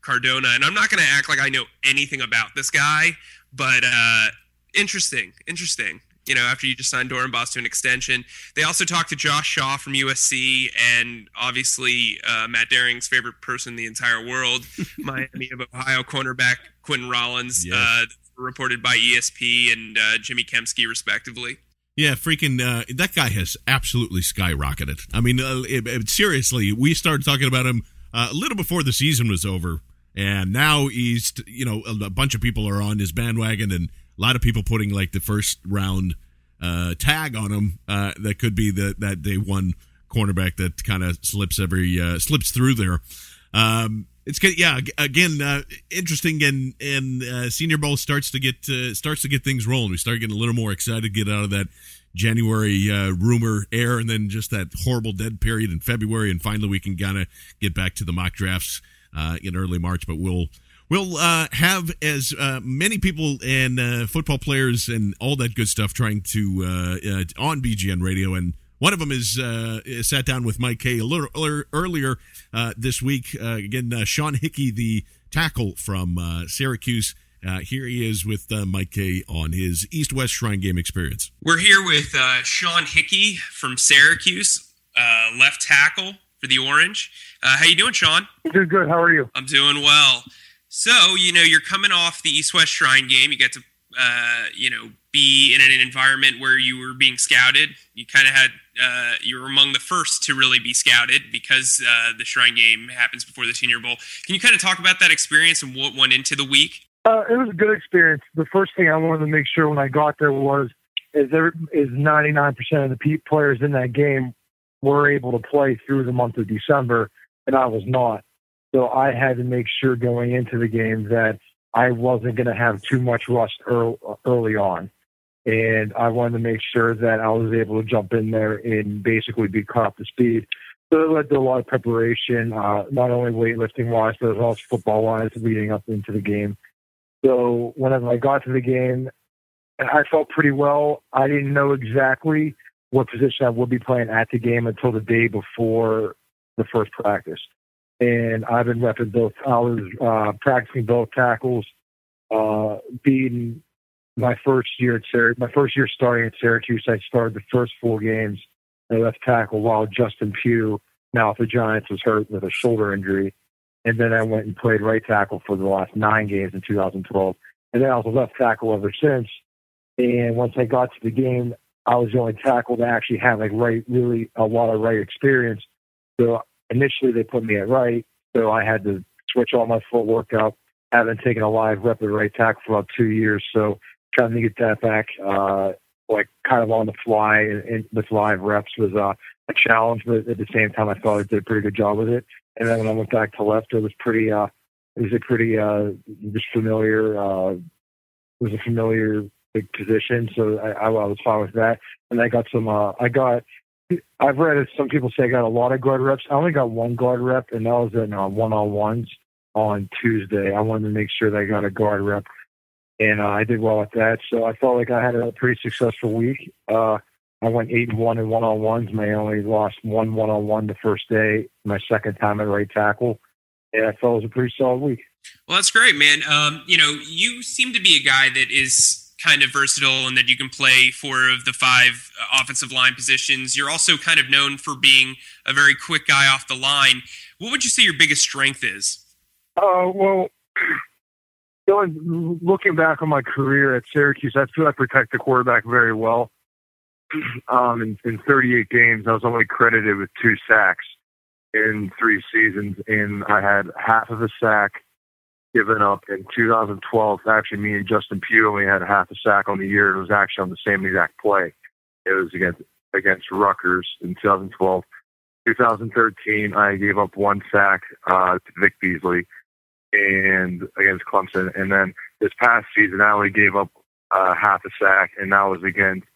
Cardona, and I'm not going to act like I know anything about this guy, but uh, interesting, interesting. You know, after you just signed Dorenbos to an extension, they also talked to Josh Shaw from USC, and obviously uh, Matt Daring's favorite person in the entire world, Miami of Ohio cornerback Quinten Rollins, Yes. uh, reported by ESP and uh, Jimmy Kempski, respectively. Yeah, freaking uh, that guy has absolutely skyrocketed. I mean, uh, it, it- seriously, we started talking about him uh, a little before the season was over, and now he's you know a, a bunch of people are on his bandwagon, and a lot of people putting like the first round uh, tag on him. Uh, that could be the that day one cornerback that kind of slips every uh, slips through there. Um, it's good. Yeah, again, uh, interesting, and and uh, Senior Bowl starts to get uh, starts to get things rolling. We start getting a little more excited, to get out of that January uh, rumor air, and then just that horrible dead period in February, and finally we can kind of get back to the mock drafts uh, in early March. But we'll we'll uh, have as uh, many people and uh, football players and all that good stuff trying to uh, uh, on BGN Radio and. One of them is uh, sat down with Mike Kaye a little earlier, earlier uh, this week. Uh, again, uh, Sean Hickey, the tackle from uh, Syracuse. Uh, here he is with uh, Mike Kaye on his East West Shrine Game experience. We're here with uh, Sean Hickey from Syracuse, uh, left tackle for the Orange. Uh, how you doing, Sean? Good, good. How are you? I'm doing well. So, you know, you're coming off the East West Shrine game. You get to, uh, you know, be in an environment where you were being scouted. You kind of had, uh, you were among the first to really be scouted because uh, the Shrine game happens before the Senior Bowl. Can you kind of talk about that experience and what went into the week? Uh, it was a good experience. The first thing I wanted to make sure when I got there was is there is 99% of the players in that game were able to play through the month of December, and I was not. So I had to make sure going into the game that I wasn't going to have too much rust early, on. And I wanted to make sure that I was able to jump in there and basically be caught up to speed. So it led to a lot of preparation, uh, not only weightlifting wise, but also football wise leading up into the game. So whenever I got to the game, I felt pretty well. I didn't know exactly what position I would be playing at the game until the day before the first practice. And I've been repping both. I was uh, practicing both tackles, uh, being my first year at Syracuse. My first year starting at Syracuse, I started the first four games at left tackle while Justin Pugh, now at the Giants, was hurt with a shoulder injury. And then I went and played right tackle for the last nine games in 2012. And then I was a left tackle ever since. And once I got to the game, I was the only tackle to actually have like right, really a lot of right experience. So initially they put me at right. So I had to switch all my footwork up. Haven't taken a live rep at right tackle for about two years. So trying to get that back, uh, like kind of on the fly and, and with live reps was uh, a challenge, but at the same time, I thought I did a pretty good job with it. And then when I went back to left, it was pretty, uh, it was a pretty, uh, just familiar, uh, was a familiar big position. So I, I, I was fine with that. And I got some, uh, I got, I've read it. Some people say I got a lot of guard reps. I only got one guard rep, and that was in uh, one-on-ones on Tuesday. I wanted to make sure that I got a guard rep, and uh, I did well at that. So I felt like I had a pretty successful week. Uh, I went eight and one in one-on-ones. and I only lost one one-on-one the first day. My second time at right tackle, and I felt it was a pretty solid week. Well, that's great, man. Um, you know, you seem to be a guy that is kind of versatile and that you can play four of the five uh, offensive line positions. You're also kind of known for being a very quick guy off the line. What would you say your biggest strength is? Uh, well, going looking back on my career at Syracuse, I feel I protect the quarterback very well. Um, in, in 38 games, I was only credited with two sacks in three seasons, and I had half of a sack given up in 2012. Actually, me and Justin Pugh only had half a sack on the year. It was actually on the same exact play. It was against against Rutgers in 2012. 2013, I gave up one sack uh, to Vic Beasley, and against Clemson. And then this past season, I only gave up uh, half a sack, and that was against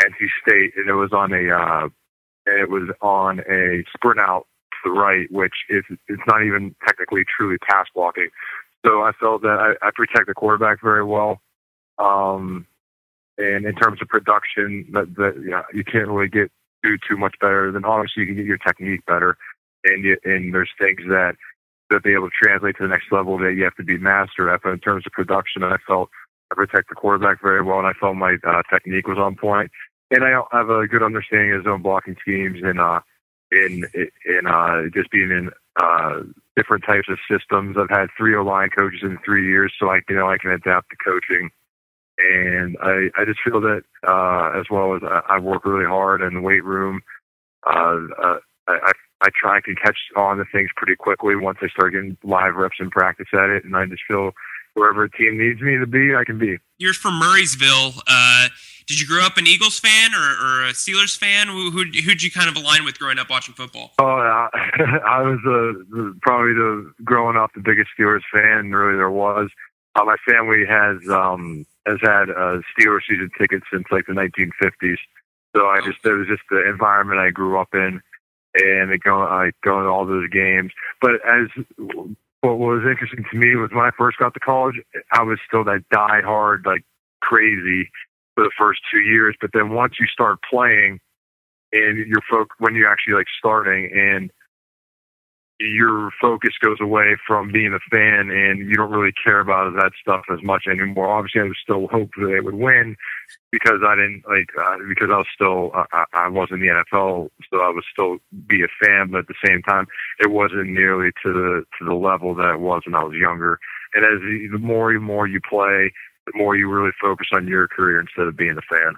NC State, and it was on a uh, it was on a sprint out to the right, which is it's not even technically truly pass blocking. So I felt that I, I protect the quarterback very well. Um, and in terms of production, that, that yeah, you can't really get do too much better. Then obviously you can get your technique better, and you, and there's things that that be able to translate to the next level that you have to be master at. But in terms of production, I felt I protect the quarterback very well, and I felt my uh, technique was on point. And I have a good understanding of zone blocking schemes and uh, in in uh, just being in uh, different types of systems. I've had three O line coaches in three years, so I you know I can adapt to coaching. And I I just feel that uh, as well as I, I work really hard in the weight room. Uh, uh, I, I try I can catch on to things pretty quickly once I start getting live reps and practice at it, and I just feel wherever a team needs me to be, I can be. You're from Murrysville. Uh, did you grow up an Eagles fan or, or a Steelers fan? Who who who'd you kind of align with growing up watching football? Oh, uh, I was uh, probably the growing up the biggest Steelers fan really there was. Uh, my family has um, has had uh, Steelers season tickets since like the 1950s. So I just it was just the environment I grew up in, and going I going to all those games. But as what was interesting to me was when I first got to college, I was still that die hard, like crazy for the first two years. But then once you start playing and your folk, when you're actually like starting and your focus goes away from being a fan and you don't really care about that stuff as much anymore. Obviously, I was still that they would win because I didn't like uh, because I was still I, I was in the NFL, so I would still be a fan. But at the same time, it wasn't nearly to the to the level that it was when I was younger. And as the more and more you play, the more you really focus on your career instead of being a fan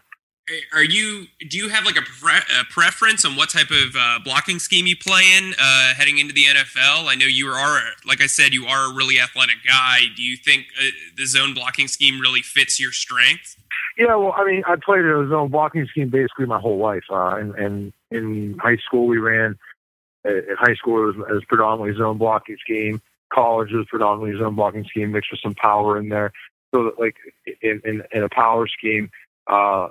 are you do you have like a, pre- a preference on what type of uh, blocking scheme you play in uh, heading into the NFL? I know you are, like I said, you are a really athletic guy. Do you think uh, the zone blocking scheme really fits your strength? Yeah, well, I mean, I played a zone blocking scheme basically my whole life. Uh, and, and in high school, we ran. Uh, in high school, it was, it was predominantly zone blocking scheme. College was predominantly zone blocking scheme, mixed with some power in there. So, that, like in, in, in a power scheme, uh,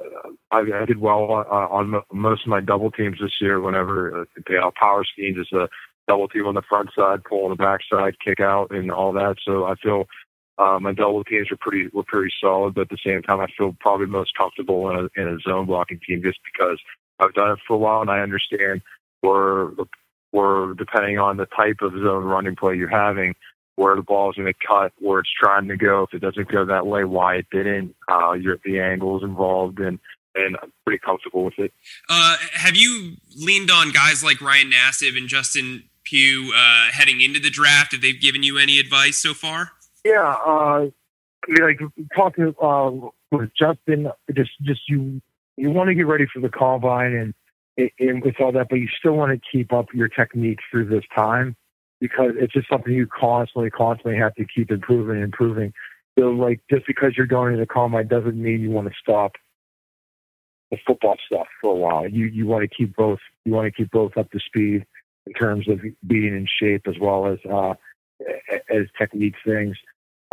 I, I did well uh, on most of my double teams this year. Whenever uh, out power schemes, it's a double team on the front side, pull on the back side, kick out, and all that. So I feel uh, my double teams were pretty were pretty solid. But at the same time, I feel probably most comfortable in a, in a zone blocking team just because I've done it for a while and I understand where where depending on the type of zone running play you're having, where the ball is going to cut, where it's trying to go. If it doesn't go that way, why it didn't. Uh, you're, the angles involved, and and I'm pretty comfortable with it. Uh, have you leaned on guys like Ryan Nassib and Justin Pugh uh, heading into the draft? Have they given you any advice so far? Yeah, uh, I mean, like talking uh, with Justin, just just you you want to get ready for the combine and and with all that, but you still want to keep up your technique through this time because it's just something you constantly, constantly have to keep improving and improving. So, like, just because you're going to the combine doesn't mean you want to stop the football stuff for a while. You you want to keep both. You want to keep both up to speed in terms of being in shape as well as uh, as technique things.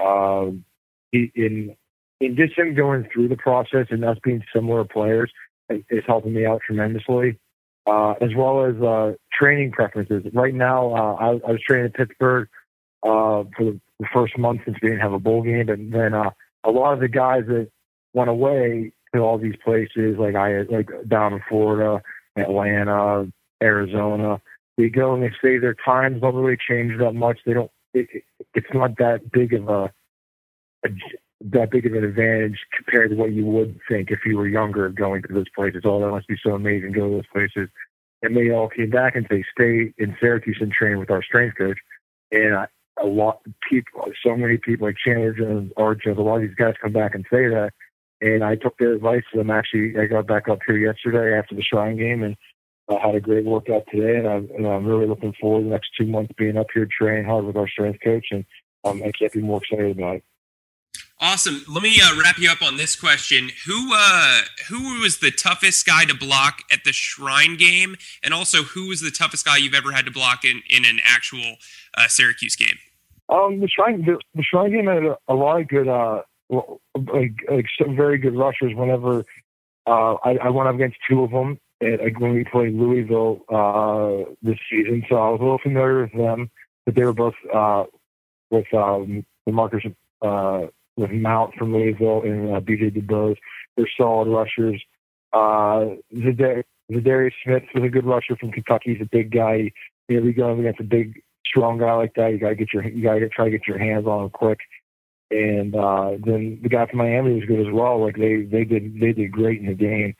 Um, in in just him going through the process and us being similar players is helping me out tremendously uh, as well as uh, training preferences. Right now, uh, I, I was training in Pittsburgh uh, for the, first month since we didn't have a bowl game, and then uh, a lot of the guys that went away to all these places, like I like down in Florida, Atlanta, Arizona, they go and they say their times don't really change that much. They don't. It, it, it's not that big of a, a that big of an advantage compared to what you would think if you were younger going to those places. Oh, that must be so amazing go to those places. And they all came back and they stay in Syracuse and train with our strength coach. And I, a lot of people, so many people like Chandler Jones, a lot of these guys come back and say that. And I took their advice. And actually, I got back up here yesterday after the Shrine game and I had a great workout today. And I'm, and I'm really looking forward to the next two months being up here training hard with our strength coach. And um, I can't be more excited about it. Awesome. Let me uh, wrap you up on this question. Who uh, who was the toughest guy to block at the Shrine game, and also who was the toughest guy you've ever had to block in, in an actual uh, Syracuse game? Um, the Shrine the, the Shrine game had a, a lot of good, uh, like like some very good rushers. Whenever uh, I, I went up against two of them at, like, when we played Louisville uh, this season, so I was a little familiar with them. But they were both with um, the Marcus. With Mount from Louisville and uh, BJ DuBose. They're solid rushers. Uh, Za'Darius Smith was a good rusher from Kentucky. He's a big guy. You know, we go against a big, strong guy like that. You gotta get your, you gotta try to get your hands on him quick. and uh, then the guy from Miami was good as well. Like they they did they did great in the game.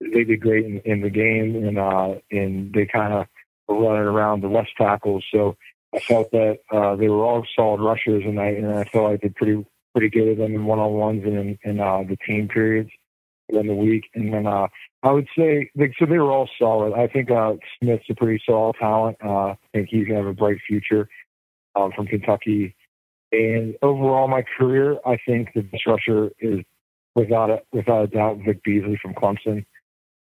They did great in, in the game, and uh, and they kind of were running around the left tackles. So I felt that uh, they were all solid rushers, and I and I felt I did pretty pretty good with them in one on ones and in, in uh, the team periods in the week. And then uh, I would say like, so they were all solid. I think uh, Smith's a pretty solid talent. Uh, I think he's gonna have a bright future um, from Kentucky. And overall, my career, I think the best rusher is without a without a doubt Vic Beasley from Clemson.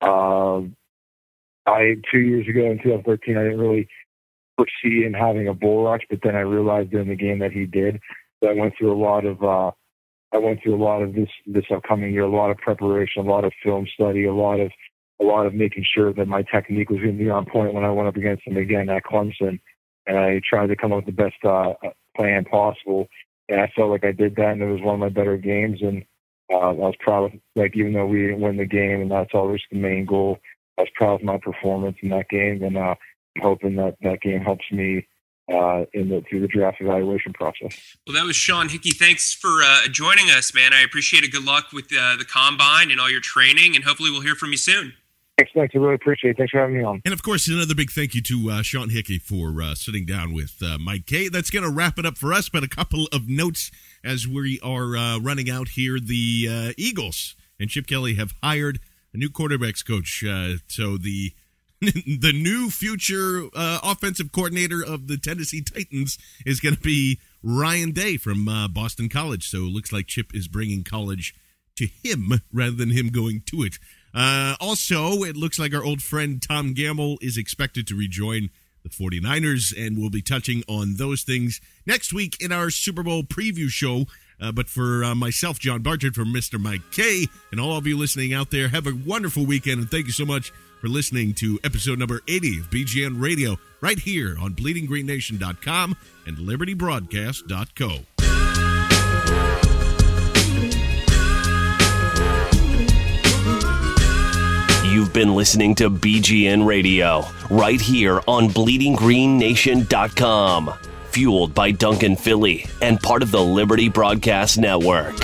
Uh, I two years ago in 2013, I didn't really foresee him having a bull rush, but then I realized during the game that he did. I went through a lot of uh, I went through a lot of this this upcoming year, a lot of preparation, a lot of film study, a lot of a lot of making sure that my technique was going to be on point when I went up against him again at Clemson. And I tried to come up with the best uh, plan possible. And I felt like I did that, and it was one of my better games. And uh, I was proud of, like, even though we didn't win the game, and that's always the main goal, I was proud of my performance in that game. And uh, I'm hoping that that game helps me uh, in the through the draft evaluation process. Well, that was Sean Hickey. Thanks for uh, joining us, man. I appreciate it. Good luck with uh, the combine and all your training, and hopefully we'll hear from you soon. Thanks, thanks. I really appreciate it. Thanks for having me on. And of course, another big thank you to uh, Sean Hickey for uh, sitting down with uh, Mike Kaye. That's going to wrap it up for us. But a couple of notes as we are uh, running out here. The uh, Eagles and Chip Kelly have hired a new quarterbacks coach. Uh, so the the new future offensive coordinator of the Tennessee Titans is going to be Ryan Day from Boston College. So it looks like Chip is bringing college to him rather than him going to it. Uh, also, it looks like our old friend Tom Gamble is expected to rejoin the 49ers, and we'll be touching on those things next week in our Super Bowl preview show. Uh, but for uh, myself, John Barchard, from Mr. Mike Kaye, and all of you listening out there, have a wonderful weekend, and thank you so much for listening to episode number 80 of BGN Radio right here on BleedingGreenNation.com and LibertyBroadcast.co. You've been listening to BGN Radio right here on BleedingGreenNation.com, fueled by Duncan Philly and part of the Liberty Broadcast Network.